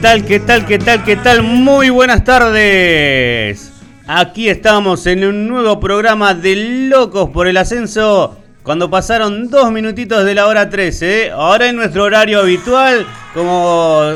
tal, qué tal, qué tal, qué tal? Muy buenas tardes. Aquí estamos en un nuevo programa de Locos por el Ascenso. Cuando pasaron dos minutitos de la hora 13. ¿eh? Ahora en nuestro horario habitual, como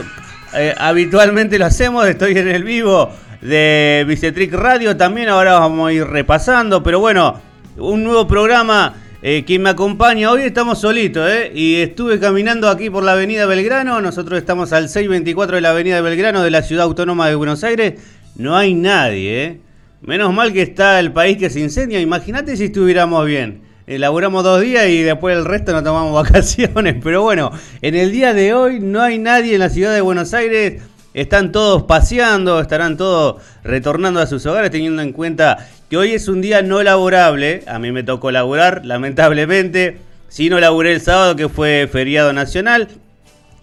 eh, habitualmente lo hacemos, estoy en el vivo de Bicetric Radio. También ahora vamos a ir repasando. Pero bueno, un nuevo programa eh, quien me acompaña hoy estamos solitos, ¿eh? Y estuve caminando aquí por la Avenida Belgrano. Nosotros estamos al 624 de la Avenida Belgrano de la Ciudad Autónoma de Buenos Aires. No hay nadie, ¿eh? Menos mal que está el país que se incendia. Imagínate si estuviéramos bien. Elaboramos dos días y después el resto no tomamos vacaciones. Pero bueno, en el día de hoy no hay nadie en la ciudad de Buenos Aires. Están todos paseando, estarán todos retornando a sus hogares teniendo en cuenta que hoy es un día no laborable. A mí me tocó laburar, lamentablemente. Si no laburé el sábado, que fue feriado nacional.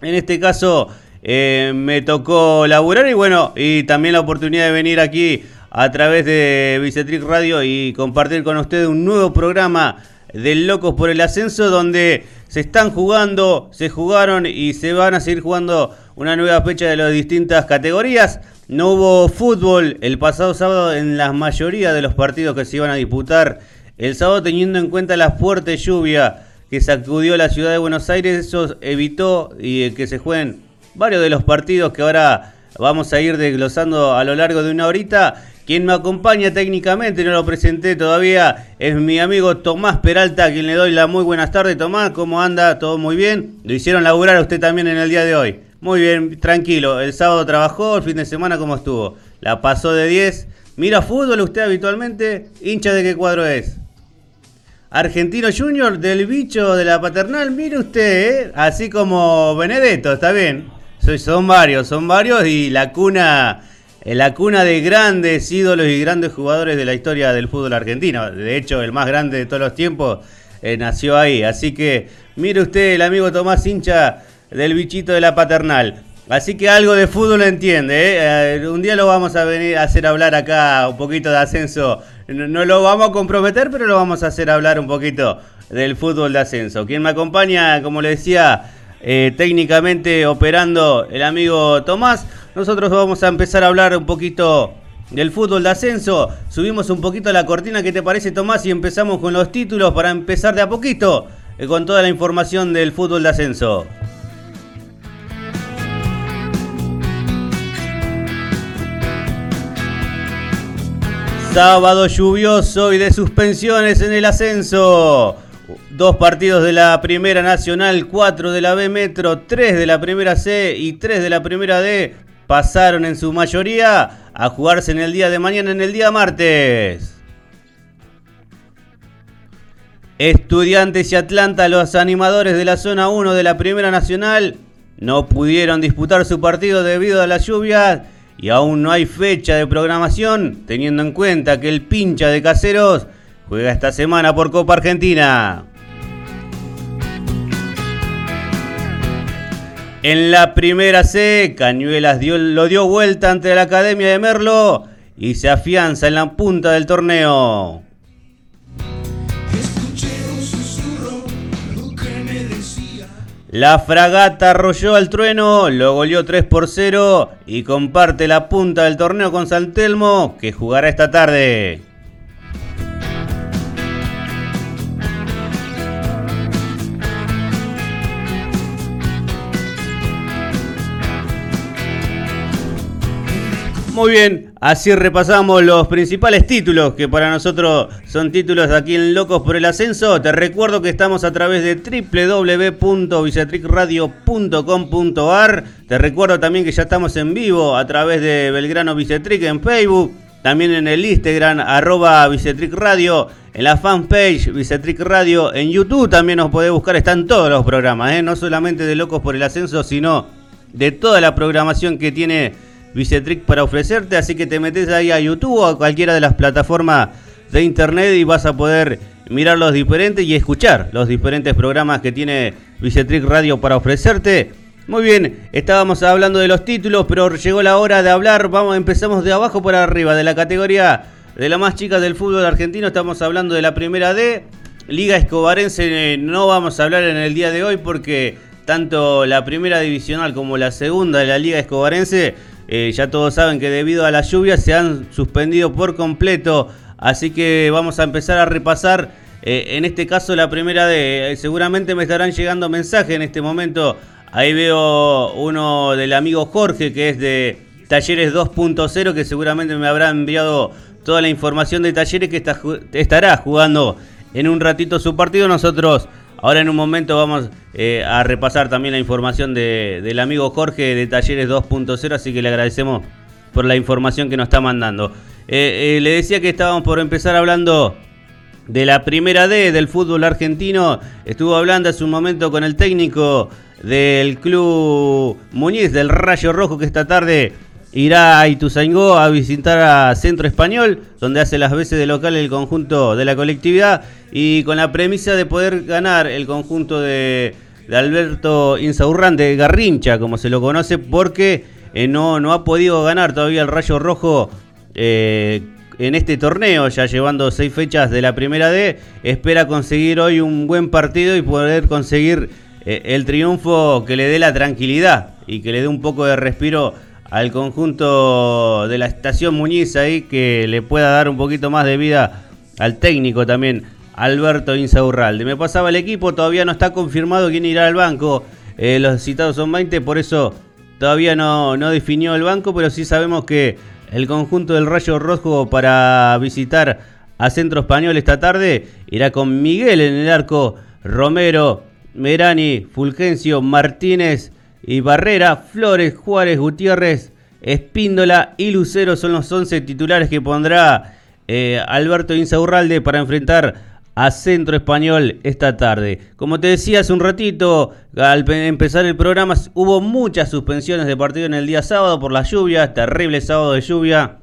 En este caso, eh, me tocó laburar y bueno, y también la oportunidad de venir aquí a través de Bicetric Radio y compartir con ustedes un nuevo programa de Locos por el Ascenso, donde se están jugando, se jugaron y se van a seguir jugando una nueva fecha de las distintas categorías. No hubo fútbol el pasado sábado en la mayoría de los partidos que se iban a disputar. El sábado teniendo en cuenta la fuerte lluvia que sacudió la ciudad de Buenos Aires, eso evitó y que se jueguen varios de los partidos que ahora vamos a ir desglosando a lo largo de una horita. Quien me acompaña técnicamente, no lo presenté todavía, es mi amigo Tomás Peralta, a quien le doy la muy buenas tardes. Tomás, ¿cómo anda? ¿Todo muy bien? Lo hicieron laburar a usted también en el día de hoy. Muy bien, tranquilo. El sábado trabajó, el fin de semana, ¿cómo estuvo? La pasó de 10. ¿Mira fútbol usted habitualmente? ¿Hincha de qué cuadro es? Argentino Junior del bicho de la paternal, mire usted, ¿eh? así como Benedetto, está bien. Son varios, son varios y la cuna la cuna de grandes ídolos y grandes jugadores de la historia del fútbol argentino. De hecho, el más grande de todos los tiempos eh, nació ahí. Así que mire usted, el amigo Tomás Hincha del bichito de la paternal. Así que algo de fútbol entiende. ¿eh? Eh, un día lo vamos a venir a hacer hablar acá un poquito de ascenso. No, lo vamos a comprometer, pero lo vamos a hacer hablar un poquito del fútbol de ascenso. Quien me acompaña, como le decía, técnicamente operando el amigo Tomás. Nosotros vamos a empezar a hablar un poquito del fútbol de ascenso. Subimos un poquito la cortina, ¿qué te parece Tomás? Y empezamos con los títulos para empezar de a poquito eh, con toda la información del fútbol de ascenso. Sábado lluvioso y de suspensiones en el ascenso. Dos partidos de la Primera Nacional, cuatro de la B Metro, tres de la Primera C y tres de la Primera D pasaron en su mayoría a jugarse en el día de mañana, en el día martes. Estudiantes y Atlanta, los animadores de la zona 1 de la Primera Nacional, no pudieron disputar su partido debido a la lluvia y aún no hay fecha de programación, teniendo en cuenta que el pincha de caseros juega esta semana por Copa Argentina. En la primera C, Cañuelas lo dio vuelta ante la Academia de Merlo y se afianza en la punta del torneo. La fragata arrolló al trueno, lo goleó 3 por 0 y comparte la punta del torneo con San Telmo, que jugará esta tarde. Muy bien, así repasamos los principales títulos que para nosotros son títulos aquí en Locos por el Ascenso. Te recuerdo que estamos a través de www.vicetricradio.com.ar. Te recuerdo también que ya estamos en vivo a través de Belgrano Vicetric en Facebook, también en el Instagram arroba Vicetric Radio, en la fanpage Vicetric Radio, en YouTube también nos podés buscar, están todos los programas, ¿eh? no solamente de Locos por el Ascenso, sino de toda la programación que tiene Vicetric para ofrecerte, así que te metes ahí a YouTube o a cualquiera de las plataformas de internet y vas a poder mirar los diferentes y escuchar los diferentes programas que tiene Vicetric Radio para ofrecerte. Muy bien, estábamos hablando de los títulos, pero llegó la hora de hablar. Vamos, empezamos de abajo por arriba, de la categoría de la más chica del fútbol argentino. Estamos hablando de la primera D. Liga Escobarense no vamos a hablar en el día de hoy porque tanto la primera divisional como la segunda de la Liga Escobarense eh, ya todos saben que debido a la lluvia se han suspendido por completo. Así que vamos a empezar a repasar. Eh, en este caso la primera de... Eh, seguramente me estarán llegando mensajes en este momento. Ahí veo uno del amigo Jorge que es de Talleres 2.0 que seguramente me habrá enviado toda la información de Talleres que estará jugando en un ratito su partido. Nosotros Ahora en un momento vamos eh, a repasar también la información del amigo Jorge de Talleres 2.0, así que le agradecemos por la información que nos está mandando. Eh, eh, le decía que estábamos por empezar hablando de la primera D del fútbol argentino. Estuvo hablando hace un momento con el técnico del club Muñiz del Rayo Rojo que esta tarde irá a Ituzaingó a visitar a Centro Español, donde hace las veces de local el conjunto de la colectividad y con la premisa de poder ganar el conjunto de, Alberto Insaurran de Garrincha, como se lo conoce, porque eh, no, no ha podido ganar todavía el Rayo Rojo. Eh, en este torneo, ya llevando seis fechas de la primera D, espera conseguir hoy un buen partido y poder conseguir eh, el triunfo que le dé la tranquilidad y que le dé un poco de respiro al conjunto de la estación Muñiz ahí que le pueda dar un poquito más de vida al técnico también, Alberto Insaurralde. Me pasaba el equipo, todavía no está confirmado quién irá al banco. Eh, los citados son 20, por eso todavía no, no definió el banco, pero sí sabemos que el conjunto del Rayo Rojo para visitar a Centro Español esta tarde irá con Miguel en el arco, Romero, Merani, Fulgencio, Martínez, y Barrera, Flores, Juárez, Gutiérrez, Espíndola y Lucero son los 11 titulares que pondrá eh, Alberto Insaurralde para enfrentar a Centro Español esta tarde. Como te decía hace un ratito, al empezar el programa hubo muchas suspensiones de partido en el día sábado por las lluvias, terrible sábado de lluvia,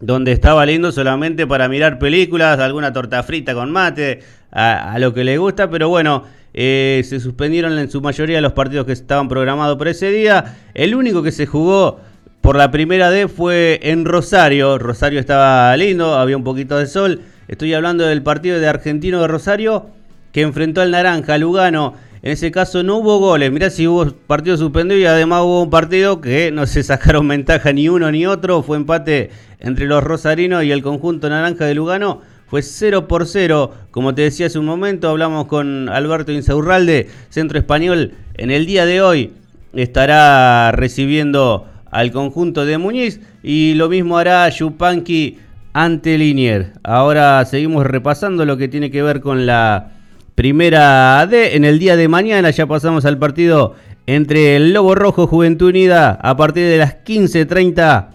donde estaba lindo solamente para mirar películas, alguna torta frita con mate, a lo que le gusta, pero bueno, eh, se suspendieron en su mayoría los partidos que estaban programados por ese día. El único que se jugó por la primera D fue en Rosario. Rosario estaba lindo, había un poquito de sol. Estoy hablando del partido de Argentino de Rosario que enfrentó al Naranja, Lugano. En ese caso no hubo goles. Mirá si hubo partido suspendido y además hubo un partido que no se sacaron ventaja ni uno ni otro. Fue empate entre los rosarinos y el conjunto naranja de Lugano fue 0 por 0. Como te decía hace un momento, hablamos con Alberto Insaurralde, Centro Español. En el día de hoy estará recibiendo al conjunto de Muñiz y lo mismo hará Yupanqui ante Linier. Ahora seguimos repasando lo que tiene que ver con la primera D. En el día de mañana ya pasamos al partido entre el Lobo Rojo Juventud Unida a partir de las 15.30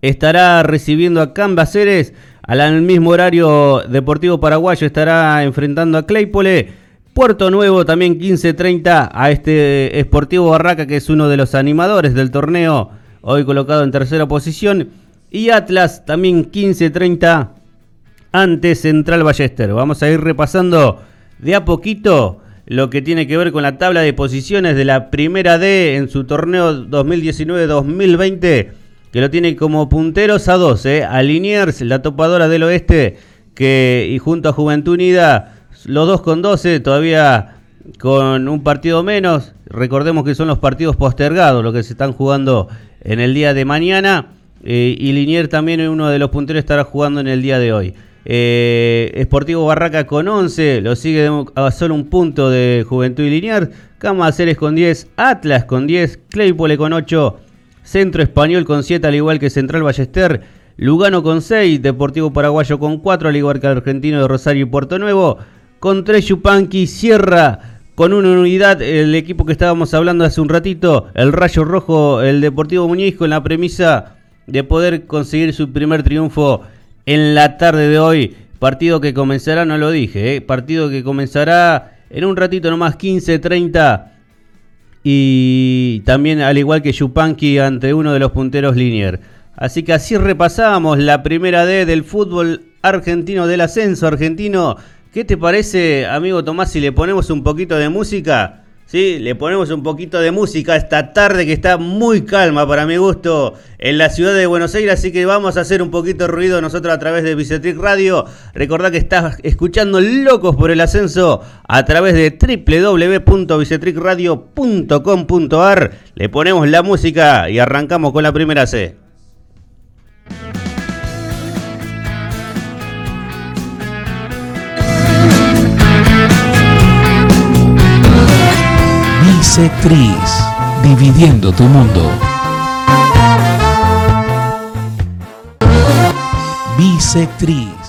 estará recibiendo a Cambaceres al mismo horario, Deportivo Paraguayo estará enfrentando a Claypole. Puerto Nuevo también 15.30 a este Esportivo Barraca, que es uno de los animadores del torneo, hoy colocado en tercera posición. Y Atlas también 15.30 ante Central Ballester. Vamos a ir repasando de a poquito lo que tiene que ver con la tabla de posiciones de la primera D en su torneo 2019-2020 que lo tiene como punteros a 12. A Liniers, la topadora del oeste, que y junto a Juventud Unida, los dos con 12, todavía con un partido menos. Recordemos que son los partidos postergados, los que se están jugando en el día de mañana. Eh, y Liniers también uno de los punteros estará jugando en el día de hoy. Eh, Esportivo Barraca con 11, lo sigue a solo un punto de Juventud y Liniers. Camaceres con 10, Atlas con 10, Claypole con 8, Centro Español con 7 al igual que Central Ballester, Lugano con 6, Deportivo Paraguayo con 4 al igual que Argentino de Rosario y Puerto Nuevo, con 3 Yupanqui, Sierra con una unidad, el equipo que estábamos hablando hace un ratito, el Rayo Rojo, el Deportivo Muñiz con la premisa de poder conseguir su primer triunfo en la tarde de hoy. Partido que comenzará, no lo dije, ¿eh? partido que comenzará en un ratito nomás 15-30 y también al igual que Yupanqui ante uno de los punteros Linier. Así que así repasamos la primera D del fútbol argentino del ascenso argentino. ¿Qué te parece, amigo Tomás, si le ponemos un poquito de música? ¿Sí? Le ponemos un poquito de música esta tarde que está muy calma para mi gusto en la ciudad de Buenos Aires, así que vamos a hacer un poquito de ruido nosotros a través de Bicetric Radio. Recordá que estás escuchando Locos por el Ascenso a través de www.bicetricradio.com.ar. Le ponemos la música y arrancamos con la primera C. Bisectriz, dividiendo tu mundo. Bisectriz.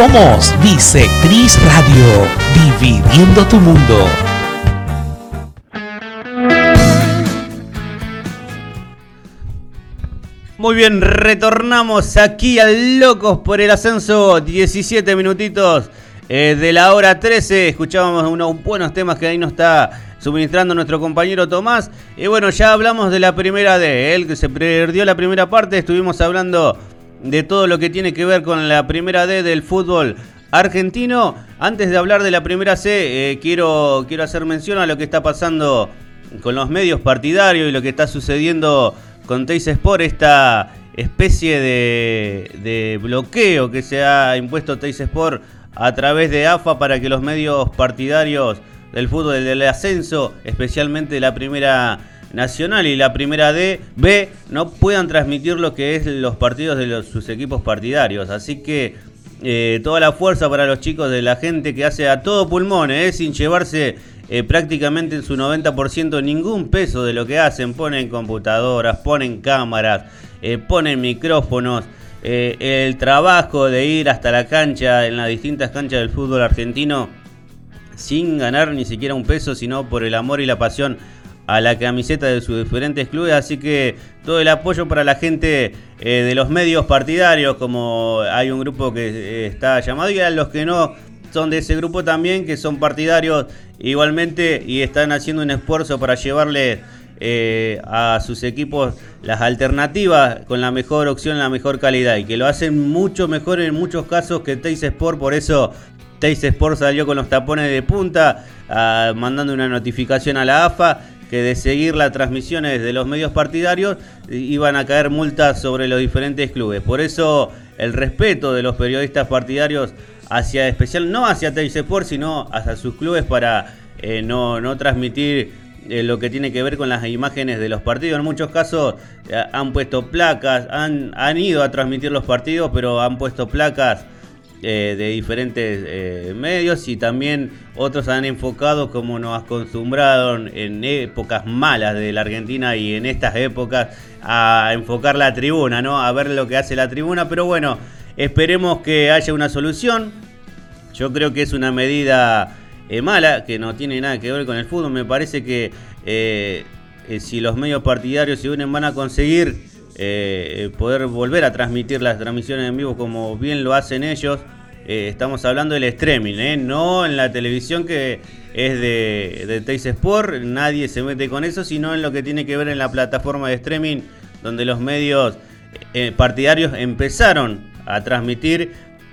Somos Bisectriz Radio, dividiendo tu mundo. Muy bien, retornamos aquí al Locos por el Ascenso, 17 minutitos eh, de la hora 13. Escuchábamos unos buenos temas que ahí nos está suministrando nuestro compañero Tomás. Y bueno, ya hablamos de la primera D, él que se perdió la primera parte, estuvimos hablando de todo lo que tiene que ver con la primera D del fútbol argentino. Antes de hablar de la primera C, eh, quiero, quiero hacer mención a lo que está pasando con los medios partidarios y lo que está sucediendo con Teis Sport esta especie de, bloqueo que se ha impuesto Teis Sport a través de AFA para que los medios partidarios del fútbol del ascenso, especialmente de la primera nacional y la primera D, B, no puedan transmitir lo que es los partidos de sus equipos partidarios. Así que eh, toda la fuerza para los chicos de la gente que hace a todo pulmón, eh, sin llevarse eh, prácticamente en su 90% ningún peso de lo que hacen. Ponen computadoras, ponen cámaras, ponen micrófonos. El trabajo de ir hasta la cancha, en las distintas canchas del fútbol argentino, sin ganar ni siquiera un peso, sino por el amor y la pasión a la camiseta de sus diferentes clubes. Así que todo el apoyo para la gente de los medios partidarios, como hay un grupo que está llamado, y a los que no son de ese grupo también, que son partidarios igualmente y están haciendo un esfuerzo para llevarle eh, a sus equipos las alternativas con la mejor opción, la mejor calidad y que lo hacen mucho mejor en muchos casos que Teis Sport, por eso Teis Sport salió con los tapones de punta, ah, mandando una notificación a la AFA que de seguir las transmisiones de los medios partidarios iban a caer multas sobre los diferentes clubes. Por eso el respeto de los periodistas partidarios hacia especial, no hacia Teis Sport, sino hacia sus clubes para eh, no, no, transmitir eh, lo que tiene que ver con las imágenes de los partidos. En muchos casos eh, han puesto placas, han, han, ido a transmitir los partidos, pero han puesto placas de diferentes medios y también otros han enfocado como nos acostumbraron en épocas malas de la Argentina y en estas épocas a enfocar la tribuna, ¿no? A ver lo que hace la tribuna, pero bueno. Esperemos que haya una solución. Yo creo que es una medida eh, mala, que no tiene nada que ver con el fútbol. Me parece que eh, eh, si los medios partidarios se unen van a conseguir poder volver a transmitir las transmisiones en vivo como bien lo hacen ellos. estamos hablando del streaming, no en la televisión que es de, de Teis Sport. Nadie se mete con eso, sino en lo que tiene que ver en la plataforma de streaming donde los medios partidarios empezaron a transmitir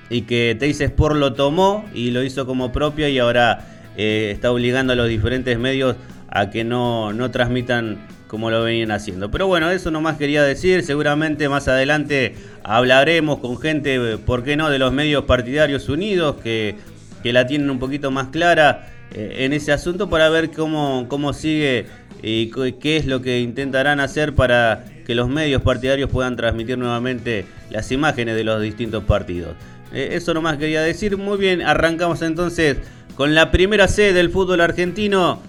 y que Teis Sport lo tomó y lo hizo como propio y ahora eh, está obligando a los diferentes medios a que no, no transmitan como lo venían haciendo. Pero bueno, eso nomás quería decir, seguramente más adelante hablaremos con gente, ¿por qué no?, de los medios partidarios unidos que, que la tienen un poquito más clara eh, en ese asunto para ver cómo, cómo sigue y qué es lo que intentarán hacer para que los medios partidarios puedan transmitir nuevamente las imágenes de los distintos partidos. Eh, eso nomás quería decir. Muy bien, arrancamos entonces con la primera sede del fútbol argentino,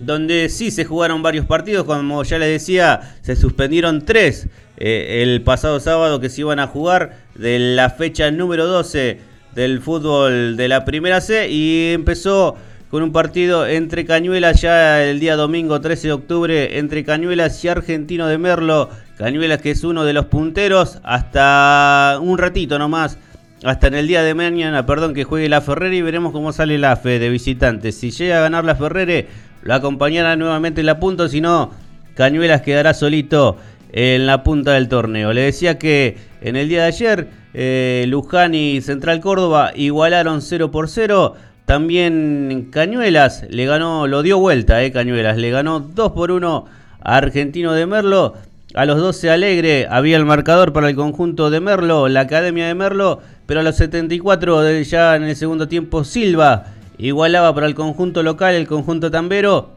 donde sí se jugaron varios partidos, como ya les decía, se suspendieron tres eh, el pasado sábado que se iban a jugar de la fecha número 12 del fútbol de la primera C y empezó con un partido entre Cañuelas ya el día domingo 13 de octubre entre Cañuelas y Argentino de Merlo. Cañuelas que es uno de los punteros hasta un ratito nomás. Hasta en el día de mañana, perdón, que juegue la Ferrere y veremos cómo sale la fe de visitantes. Si llega a ganar la Ferrere, lo acompañará nuevamente en la punta, si no, Cañuelas quedará solito en la punta del torneo. Le decía que en el día de ayer, eh, Luján y Central Córdoba igualaron 0 por 0. También Cañuelas le ganó, lo dio vuelta, eh, Cañuelas, le ganó 2 por 1 a Argentino de Merlo. A los 12 Alegre había el marcador para el conjunto de Merlo, la Academia de Merlo, pero a los 74 ya en el segundo tiempo Silva igualaba para el conjunto local, el conjunto tambero.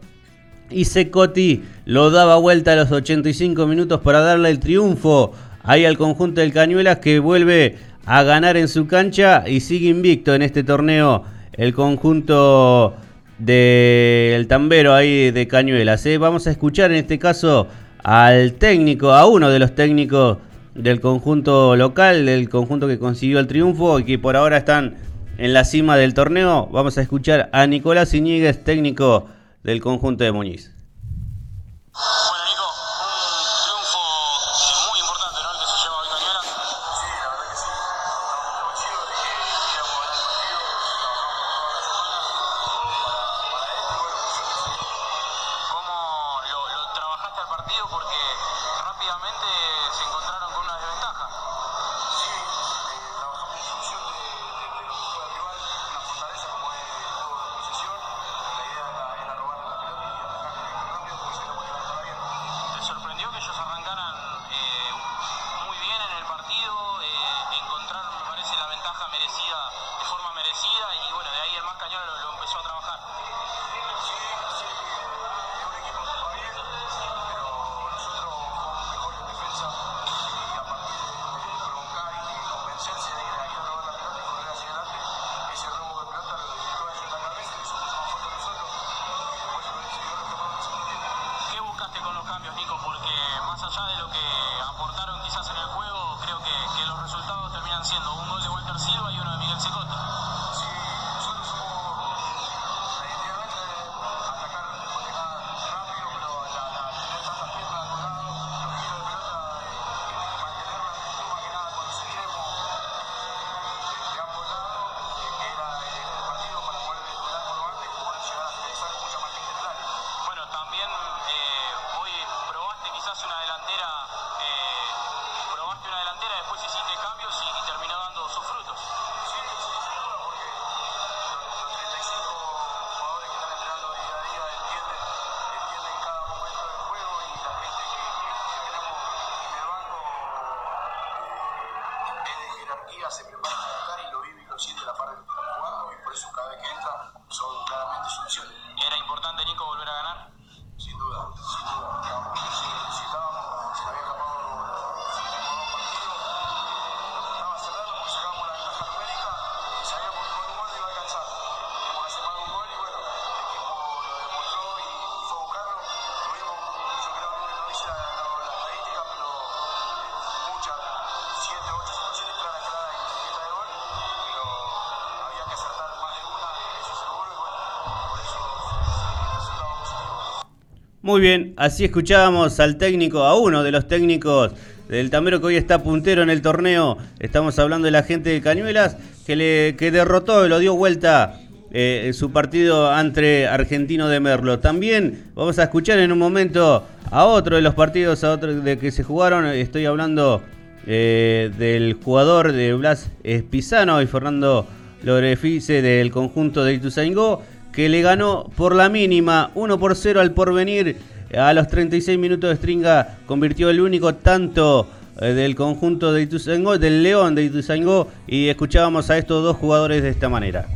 Y Secoti lo daba vuelta a los 85 minutos para darle el triunfo ahí al conjunto del Cañuelas que vuelve a ganar en su cancha y sigue invicto en este torneo el conjunto del tambero ahí de Cañuelas. ¿eh? Vamos a escuchar en este caso al técnico, a uno de los técnicos del conjunto local, del conjunto que consiguió el triunfo y que por ahora están en la cima del torneo. Vamos a escuchar a Nicolás Iñiguez, técnico del conjunto de Muñiz. Muy bien, así escuchábamos al técnico, a uno de los técnicos del Tamero que hoy está puntero en el torneo. Estamos hablando de la gente de Cañuelas que, le, que derrotó, lo dio vuelta eh, su partido ante Argentino de Merlo. También vamos a escuchar en un momento a otro de los partidos a otro de que se jugaron. Estoy hablando eh, del jugador de Blas Espizano y Fernando Lorefice del conjunto de Ituzaingó que le ganó por la mínima 1 por 0 al porvenir. A los 36 minutos de Stringa convirtió el único tanto eh, del conjunto de Ituzaingó, del León de Ituzaingó, y escuchábamos a estos dos jugadores de esta manera.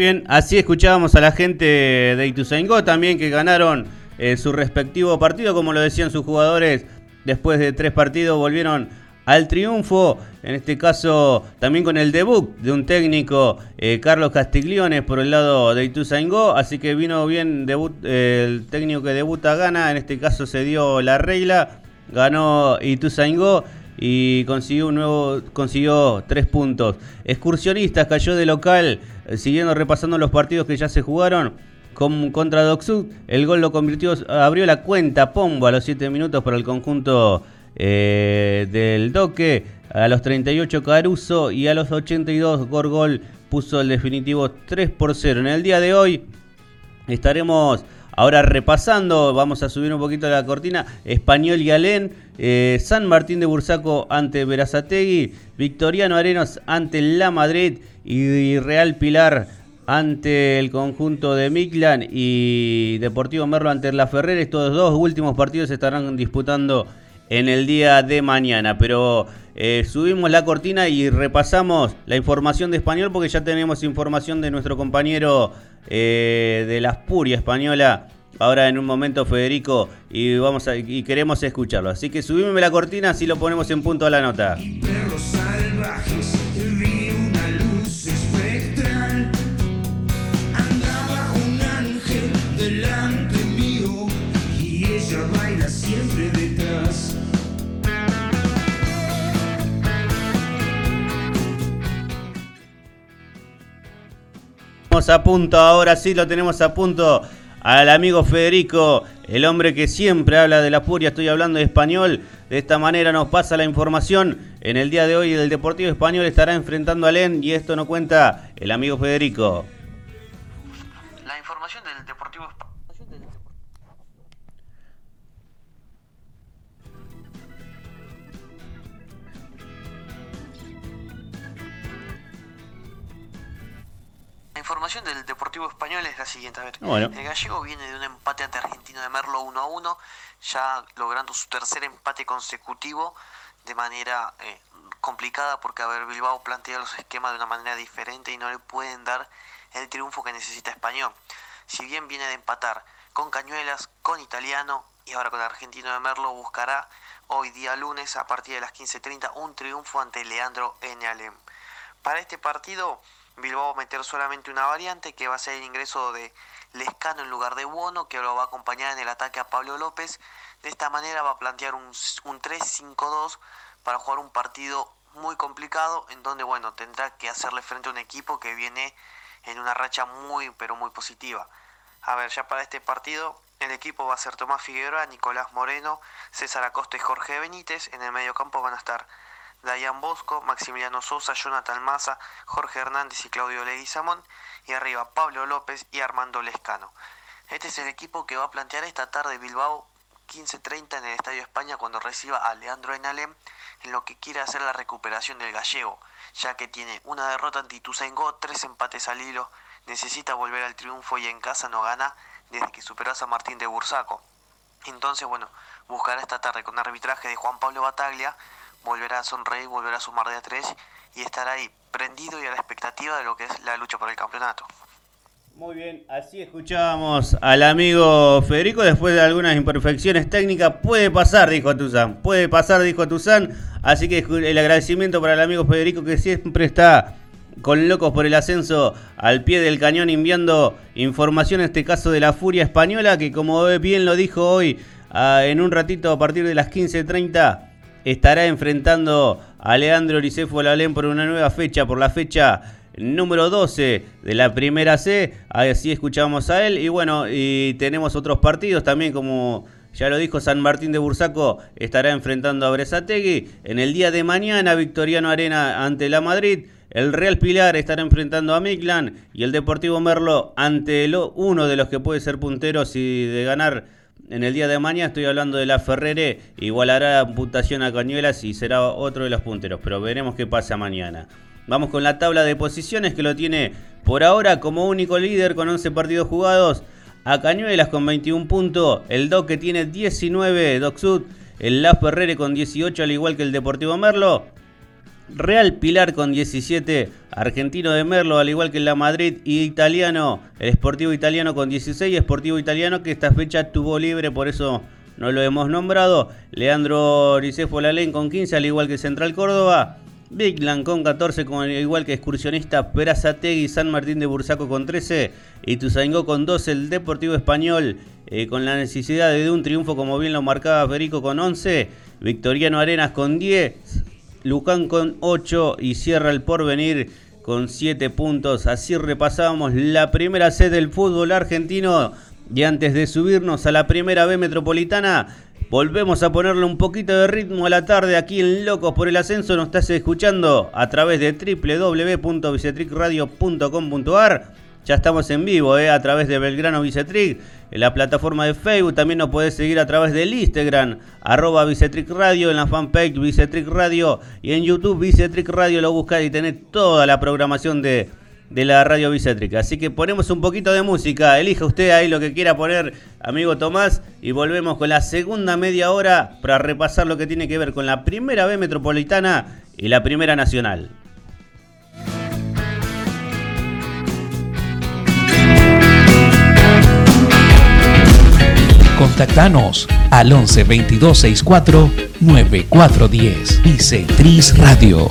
Bien, así escuchábamos a la gente de Ituzaingó también que ganaron eh, su respectivo partido, como lo decían sus jugadores, después de tres partidos volvieron al triunfo, en este caso también con el debut de un técnico, eh, Carlos Castigliones, por el lado de Ituzaingó, así que vino bien eh, el técnico que debuta gana, en este caso se dio la regla, ganó Ituzaingó y consiguió un nuevo consiguió tres puntos. Excursionistas cayó de local, eh, siguiendo repasando los partidos que ya se jugaron. Con, contra Doxud, el gol lo convirtió, abrió la cuenta Pombo a los 7 minutos para el conjunto eh, del Doque. A los 38 Caruso y a los 82 Gorgol puso el definitivo 3 por 0. En el día de hoy estaremos Ahora repasando, vamos a subir un poquito la cortina. Español y Alén, eh, San Martín de Bursaco ante Verazategui, Victoriano Arenas ante La Madrid y Real Pilar ante el conjunto de Miclan y Deportivo Merlo ante La Ferrer. Estos dos últimos partidos se estarán disputando en el día de mañana. Pero eh, subimos la cortina y repasamos la información de español porque ya tenemos información de nuestro compañero eh, de la Aspuria española. Ahora en un momento Federico y vamos a, y queremos escucharlo. Así que subime la cortina así lo ponemos en punto a la nota. A punto, ahora sí lo tenemos a punto al amigo Federico, el hombre que siempre habla de la furia, estoy hablando de español, de esta manera nos pasa la información. En el día de hoy el Deportivo Español estará enfrentando a Len y esto no cuenta el amigo Federico. La información del Deportivo información del Deportivo Español es la siguiente. El gallego viene de un empate ante Argentino de Merlo 1 a 1, ya logrando su tercer empate consecutivo de manera eh, complicada porque a ver, Bilbao plantea los esquemas de una manera diferente y no le pueden dar el triunfo que necesita Español. Si bien viene de empatar con Cañuelas, con Italiano y ahora con Argentino de Merlo, buscará hoy día lunes a partir de las 15.30 un triunfo ante Leandro N. Alem. Para este partido Bilbao va a meter solamente una variante que va a ser el ingreso de Lescano en lugar de Bono, que lo va a acompañar en el ataque a Pablo López. De esta manera va a plantear un, un 3-5-2 para jugar un partido muy complicado en donde bueno tendrá que hacerle frente a un equipo que viene en una racha muy pero muy positiva. A ver, ya para este partido el equipo va a ser Tomás Figueroa, Nicolás Moreno, César Acosta y Jorge Benítez. En el medio campo van a estar Dayan Bosco, Maximiliano Sosa, Jonathan Maza, Jorge Hernández y Claudio Leguizamón, y arriba Pablo López y Armando Lescano. Este es el equipo que va a plantear esta tarde Bilbao 15.30 en el Estadio España cuando reciba a Leandro Enalem en lo que quiere hacer la recuperación del gallego, ya que tiene una derrota ante Ituzaingó, tres empates al hilo, necesita volver al triunfo y en casa no gana desde que superó a San Martín de Bursaco. Entonces, bueno, buscará esta tarde con arbitraje de Juan Pablo Bataglia volverá a sonreír, volverá a sumar de a tres y estar ahí prendido y a la expectativa de lo que es la lucha por el campeonato. Muy bien, así escuchábamos al amigo Federico después de algunas imperfecciones técnicas. Puede pasar, dijo Tuzán. Puede pasar, dijo Tuzán. Así que el agradecimiento para el amigo Federico que siempre está con locos por el ascenso al pie del cañón enviando información en este caso de la furia española que como bien lo dijo hoy ah, en un ratito a partir de las 15.30 estará enfrentando a Leandro Licefo Lalén por una nueva fecha, por la fecha número 12 de la primera C. Así escuchamos a él. Y bueno, y tenemos otros partidos también, como ya lo dijo San Martín de Bursaco, estará enfrentando a Bresategui. En el día de mañana, Victoriano Arena ante la Madrid. El Real Pilar estará enfrentando a Miclan y el Deportivo Merlo ante uno de los que puede ser punteros y de ganar en el día de mañana estoy hablando de la Ferrere, igualará la puntuación a Cañuelas y será otro de los punteros, pero veremos qué pasa mañana. Vamos con la tabla de posiciones que lo tiene por ahora como único líder con 11 partidos jugados. A Cañuelas con 21 puntos, el Doc que tiene 19, Doc Sud, el La Ferrere con 18 al igual que el Deportivo Merlo. Real Pilar con 17, Argentino de Merlo, al igual que la Madrid y Italiano, el Sportivo Italiano con 16, Sportivo Italiano que esta fecha tuvo libre, por eso no lo hemos nombrado. Leandro Ricefo Lalén con 15, al igual que Central Córdoba. Bigland con 14, con, al igual que Excursionista Perazategui, San Martín de Bursaco con 13 y Tuzaingó con 12, el Deportivo Español eh, con la necesidad de un triunfo como bien lo marcaba Federico con 11, Victoriano Arenas con 10, Lucán con 8 y cierra el porvenir con 7 puntos. Así repasamos la primera sed del fútbol argentino. Y antes de subirnos a la primera B metropolitana, volvemos a ponerle un poquito de ritmo a la tarde aquí en Locos por el Ascenso. Nos estás escuchando a través de www.vicetricradio.com.ar Ya estamos en vivo eh, a través de Belgrano Bicetric, en la plataforma de Facebook. También nos podés seguir a través del Instagram, arroba Radio, en la fanpage Bicetric Radio y en YouTube Bicetric Radio. Lo buscás y tenés toda la programación de, de la radio Bicetric. Así que ponemos un poquito de música. Elija usted ahí lo que quiera poner, amigo Tomás. Y volvemos con la segunda media hora para repasar lo que tiene que ver con la primera B metropolitana y la primera nacional. Contactanos al 11 22 64 9410. Bicetris Radio.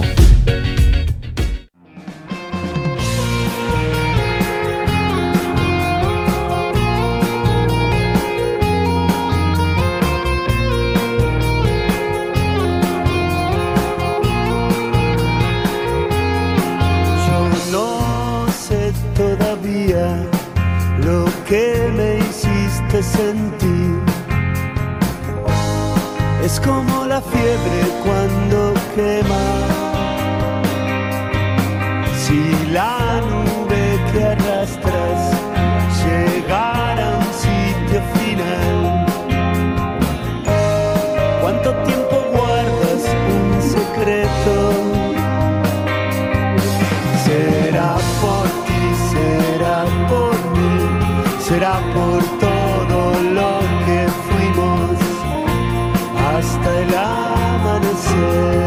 Lord.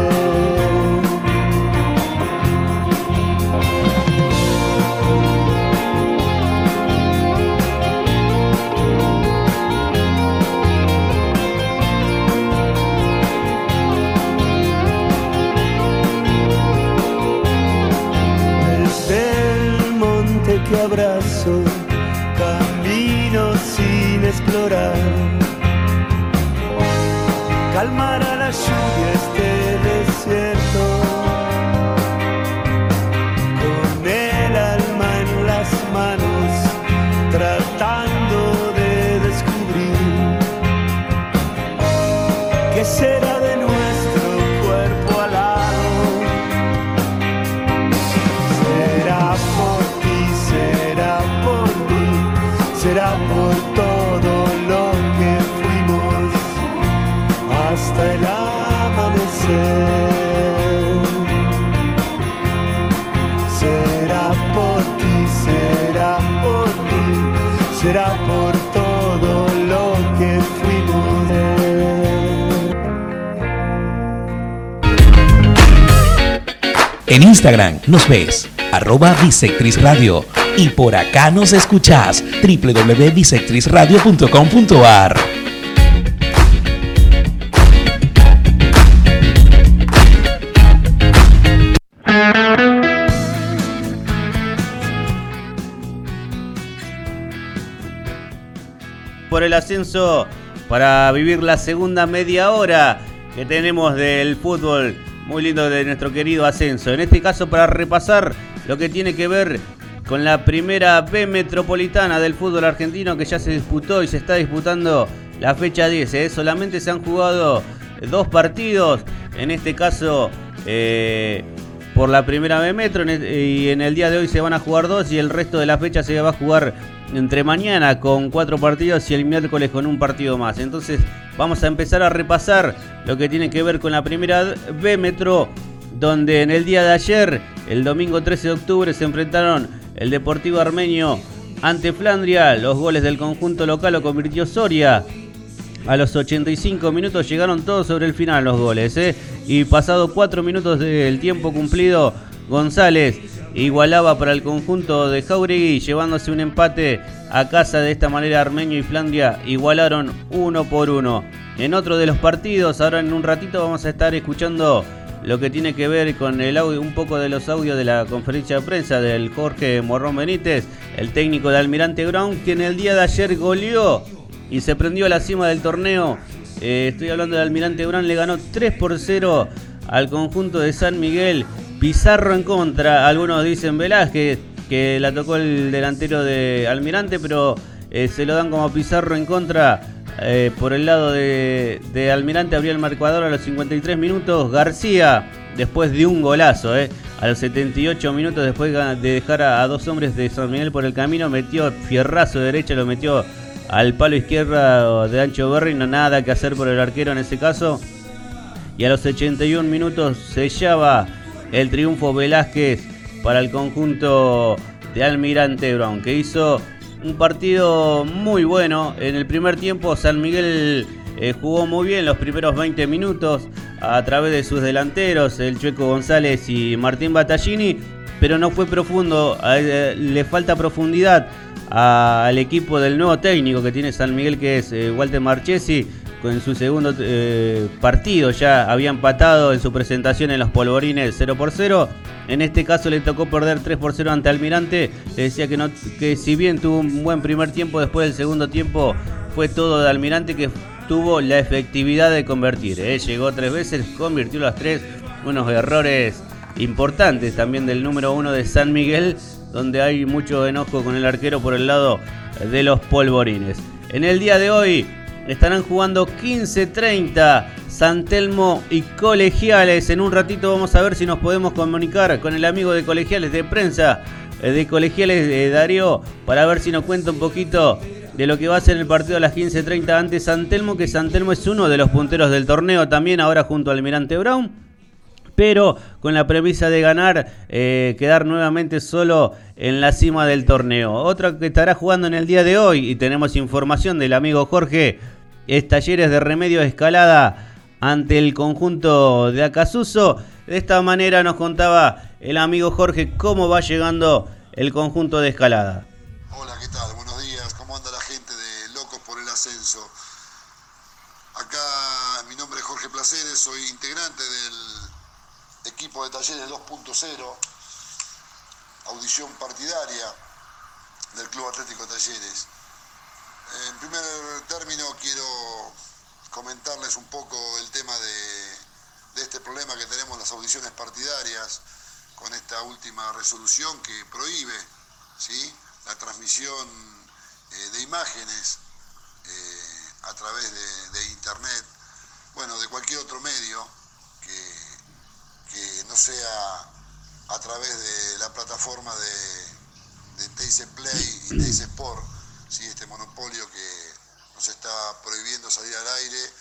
En Instagram nos ves, arroba Bisectriz Radio. Y por acá nos escuchás, www.bisectrizradio.com.ar. Por el ascenso para vivir la segunda media hora que tenemos del fútbol muy lindo de nuestro querido ascenso. En este caso para repasar lo que tiene que ver con la primera B metropolitana del fútbol argentino que ya se disputó y se está disputando la fecha 10. ¿eh? Solamente se han jugado dos partidos, en este caso eh, por la primera B metro y en el día de hoy se van a jugar dos y el resto de la fecha se va a jugar entre mañana con cuatro partidos y el miércoles con un partido más. Entonces vamos a empezar a repasar lo que tiene que ver con la primera B Metro, donde en el día de ayer, el domingo 13 de octubre, se enfrentaron el Deportivo Armenio ante Flandria. Los goles del conjunto local lo convirtió Soria. A los 85 minutos llegaron todos sobre el final los goles. ¿eh? Y pasado 4 minutos del tiempo cumplido, González igualaba para el conjunto de Jauregui, llevándose un empate a casa. De esta manera, Armenio y Flandria igualaron uno por uno. En otro de los partidos, ahora en un ratito vamos a estar escuchando lo que tiene que ver con el audio, un poco de los audios de la conferencia de prensa del Jorge Morrón Benítez, el técnico de Almirante Ground, que en el día de ayer goleó y se prendió a la cima del torneo. Eh, estoy hablando de Almirante Brown, le ganó 3 por 0 al conjunto de San Miguel Pizarro en contra, algunos dicen Velázquez, que la tocó el delantero de Almirante, pero eh, se lo dan como Pizarro en contra. Eh, por el lado de, Almirante abrió el marcador a los 53 minutos. García, después de un golazo, eh, A los 78 minutos después de dejar a, dos hombres de San Miguel por el camino, metió fierrazo de derecha, lo metió al palo izquierdo de Ancho Berry, no nada que hacer por el arquero en ese caso. Y a los 81 minutos sellaba el triunfo Velázquez para el conjunto de Almirante Brown, que hizo un partido muy bueno. En el primer tiempo San Miguel eh, jugó muy bien los primeros 20 minutos a través de sus delanteros, el Chueco González y Martín Battaglini, pero no fue profundo, eh, le falta profundidad al equipo del nuevo técnico que tiene San Miguel, que es eh, Walter Marchesi, en su segundo partido ya había empatado en su presentación en los polvorines 0 por 0. En este caso le tocó perder 3 por 0 ante Almirante. Le decía que, no, que si bien tuvo un buen primer tiempo, después del segundo tiempo fue todo de Almirante que tuvo la efectividad de convertir. ¿eh? Llegó tres veces, convirtió las tres. Unos errores importantes también del número uno de San Miguel, donde hay mucho enojo con el arquero por el lado de los polvorines. En el día de hoy estarán jugando 15-30 San Telmo y Colegiales. En un ratito vamos a ver si nos podemos comunicar con el amigo de Colegiales de prensa eh, de Colegiales de Darío para ver si nos cuenta un poquito de lo que va a ser el partido a las 15.30 ante Santelmo, que Santelmo es uno de los punteros del torneo también, ahora junto al Almirante Brown. Pero con la premisa de ganar, eh, quedar nuevamente solo en la cima del torneo. Otro que estará jugando en el día de hoy, y tenemos información del amigo Jorge, es Talleres de Remedio Escalada ante el conjunto de Acasuso. De esta manera nos contaba el amigo Jorge cómo va llegando el conjunto de Escalada. Hola, ¿qué tal? Acá mi nombre es Jorge Placeres, soy integrante del equipo de talleres 2.0, audición partidaria del Club Atlético Talleres. En primer término quiero comentarles un poco el tema de, este problema que tenemos en las audiciones partidarias con esta última resolución que prohíbe la transmisión eh, de imágenes. Eh, a través de, internet, bueno, de cualquier otro medio que, no sea a través de la plataforma de, de Play y Teise Sport, ¿sí? este monopolio que nos está prohibiendo salir al aire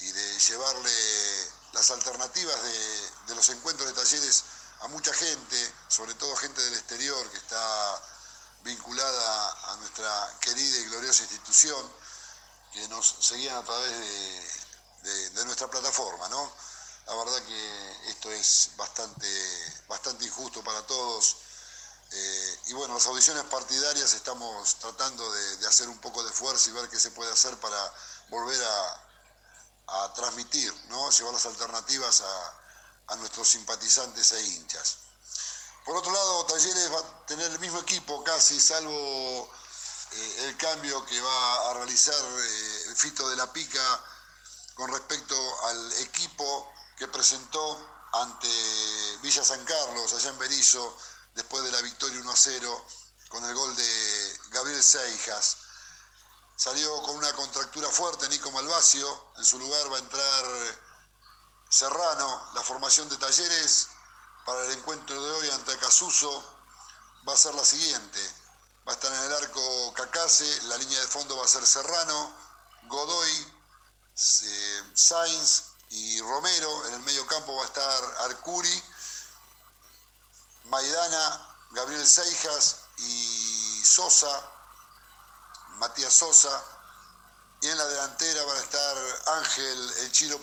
y de llevarle las alternativas de, de los encuentros de talleres a mucha gente, sobre todo gente del exterior que está vinculada a nuestra querida y gloriosa institución que nos seguían a través de, nuestra plataforma, ¿no? La verdad que esto es bastante, bastante injusto para todos. Eh, y bueno, las audiciones partidarias estamos tratando de, hacer un poco de fuerza y ver qué se puede hacer para volver a, transmitir, ¿no? llevar las alternativas a, a, nuestros simpatizantes e hinchas. Por otro lado, Talleres va a tener el mismo equipo casi, salvo eh, el cambio que va a realizar eh, Fito de la Pica con respecto al equipo que presentó ante Villa San Carlos, allá en Berizo, después de la victoria 1 a 0, con el gol de Gabriel Seijas. Salió con una contractura fuerte Nico Malvacio, en su lugar va a entrar Serrano, la formación de talleres para el encuentro de hoy ante Casuso va a ser la siguiente. Va a estar en el arco Cacase, la línea de fondo va a ser Serrano, Godoy, eh, Sainz y Romero. En el medio campo va a estar Arcuri, Maidana, Gabriel Seijas y Sosa, Matías Sosa. Y en la delantera van a estar Ángel El Chilo